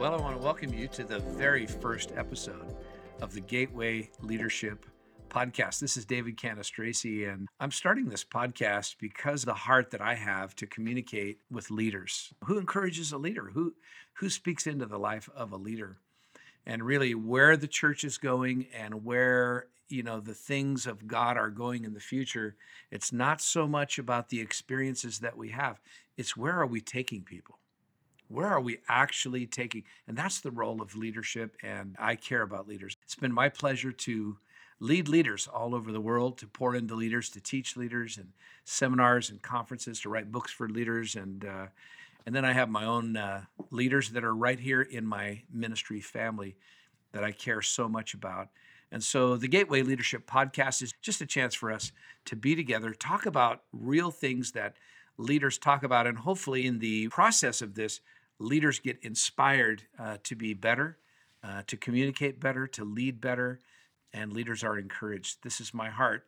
Well, I want to welcome you to the very first episode of the Gateway Leadership Podcast. This is David Cannistraci, and I'm starting this podcast because the heart that I have to communicate with leaders. Who encourages a leader? Who who speaks into the life of a leader? And really where the church is going and where you know the things of God are going in the future. It's not so much about the experiences that we have. It's where are we taking people? Where are we actually taking? And that's the role of leadership. And I care about leaders. It's been my pleasure to lead leaders all over the world, to pour into leaders, to teach leaders, and seminars and conferences, to write books for leaders. And, uh, and then I have my own uh, leaders that are right here in my ministry family that I care so much about. And so the Gateway Leadership Podcast is just a chance for us to be together, talk about real things that leaders talk about, and hopefully in the process of this, leaders get inspired uh, to be better, uh, to communicate better, to lead better, and leaders are encouraged. This is my heart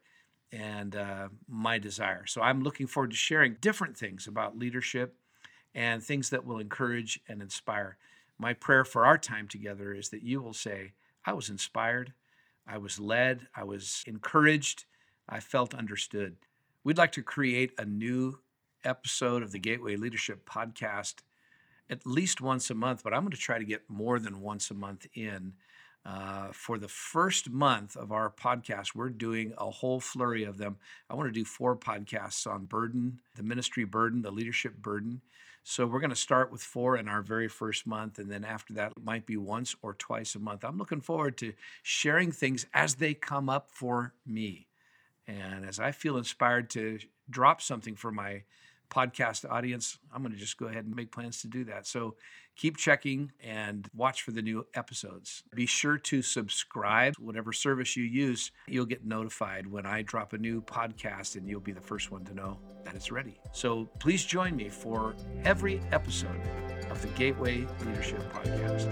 and uh, my desire. So I'm looking forward to sharing different things about leadership and things that will encourage and inspire. My prayer for our time together is that you will say, I was inspired, I was led, I was encouraged, I felt understood. We'd like to create a new episode of the Gateway Leadership Podcast at least once a month, but I'm going to try to get more than once a month in. Uh, for the first month of our podcast, we're doing a whole flurry of them. I want to do four podcasts on burden, the ministry burden, the leadership burden. So we're going to start with four in our very first month. And then after that, it might be once or twice a month. I'm looking forward to sharing things as they come up for me. And as I feel inspired to drop something for my podcast audience, I'm going to just go ahead and make plans to do that. So keep checking and watch for the new episodes. Be sure to subscribe, whatever service you use, you'll get notified when I drop a new podcast and you'll be the first one to know that it's ready. So please join me for every episode of the Gateway Leadership Podcast.